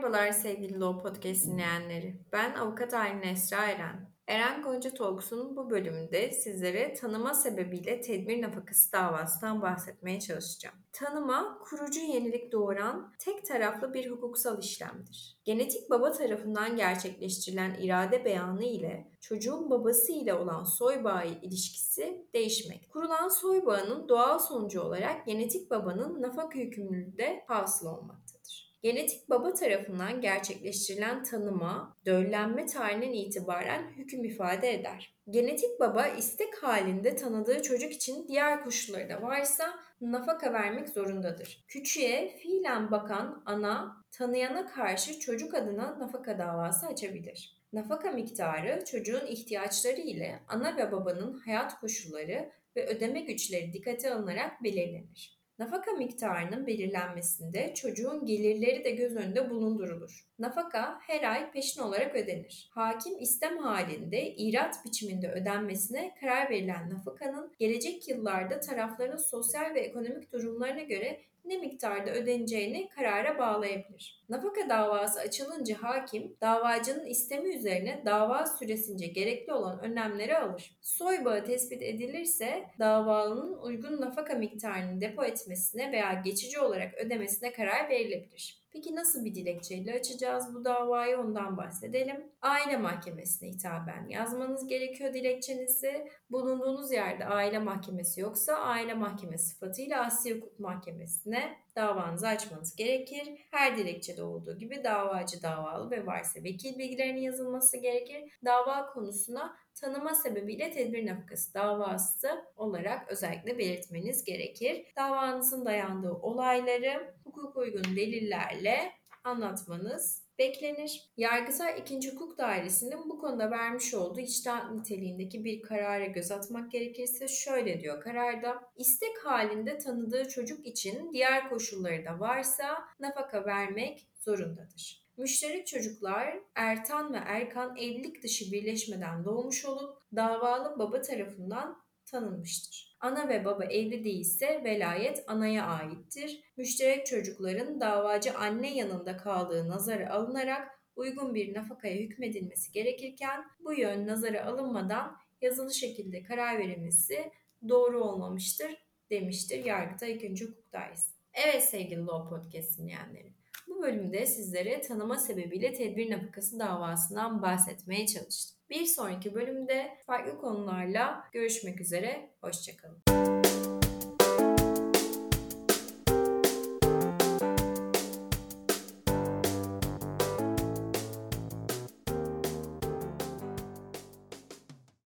Merhabalar sevgili Law Podcast dinleyenleri. Ben avukat Aylin Esra Eren. Eren Gonca Talks'un bu bölümünde sizlere tanıma sebebiyle tedbir nafakası davasından bahsetmeye çalışacağım. Tanıma, kurucu yenilik doğuran tek taraflı bir hukuksal işlemdir. Genetik baba tarafından gerçekleştirilen irade beyanı ile çocuğun babası ile olan soy bağı ilişkisi değişmek. Kurulan soy bağının doğal sonucu olarak genetik babanın nafaka yükümlülüğü de hasıl olmaktadır. Genetik baba tarafından gerçekleştirilen tanıma, döllenme tarihinden itibaren hüküm ifade eder. Genetik baba istek halinde tanıdığı çocuk için diğer koşulları da varsa nafaka vermek zorundadır. Küçüğe fiilen bakan ana tanıyana karşı çocuk adına nafaka davası açabilir. Nafaka miktarı çocuğun ihtiyaçları ile ana ve babanın hayat koşulları ve ödeme güçleri dikkate alınarak belirlenir. Nafaka miktarının belirlenmesinde çocuğun gelirleri de göz önünde bulundurulur. Nafaka her ay peşin olarak ödenir. Hakim istem halinde irat biçiminde ödenmesine karar verilen nafakanın gelecek yıllarda tarafların sosyal ve ekonomik durumlarına göre ne miktarda ödeneceğini karara bağlayabilir. Nafaka davası açılınca hakim davacının istemi üzerine dava süresince gerekli olan önlemleri alır. Soy bağı tespit edilirse davalının uygun nafaka miktarını depo etmesine veya geçici olarak ödemesine karar verilebilir. Peki nasıl bir dilekçeyle açacağız bu davayı ondan bahsedelim. Aile mahkemesine hitaben yazmanız gerekiyor dilekçenizi. Bulunduğunuz yerde aile mahkemesi yoksa aile mahkemesi sıfatıyla Asya Hukuk Mahkemesi'ne davanızı açmanız gerekir. Her dilekçede olduğu gibi davacı davalı ve varsa vekil bilgilerinin yazılması gerekir. Dava konusuna tanıma sebebiyle tedbir nafakası davası olarak özellikle belirtmeniz gerekir. Davanızın dayandığı olayları hukuk uygun delillerle anlatmanız beklenir. Yargıtay 2. Hukuk Dairesi'nin bu konuda vermiş olduğu içtihat niteliğindeki bir karara göz atmak gerekirse şöyle diyor kararda. istek halinde tanıdığı çocuk için diğer koşulları da varsa nafaka vermek zorundadır. Müşterek çocuklar Ertan ve Erkan evlilik dışı birleşmeden doğmuş olup davalı baba tarafından tanınmıştır. Ana ve baba evli değilse velayet anaya aittir. Müşterek çocukların davacı anne yanında kaldığı nazara alınarak uygun bir nafakaya hükmedilmesi gerekirken bu yön nazara alınmadan yazılı şekilde karar verilmesi doğru olmamıştır demiştir Yargıtay 2. Hukuk. Evet sevgili Law Podcast dinleyenleri. Bu bölümde sizlere tanıma sebebiyle tedbir nafakası davasından bahsetmeye çalıştım. Bir sonraki bölümde farklı konularla görüşmek üzere. Hoşçakalın.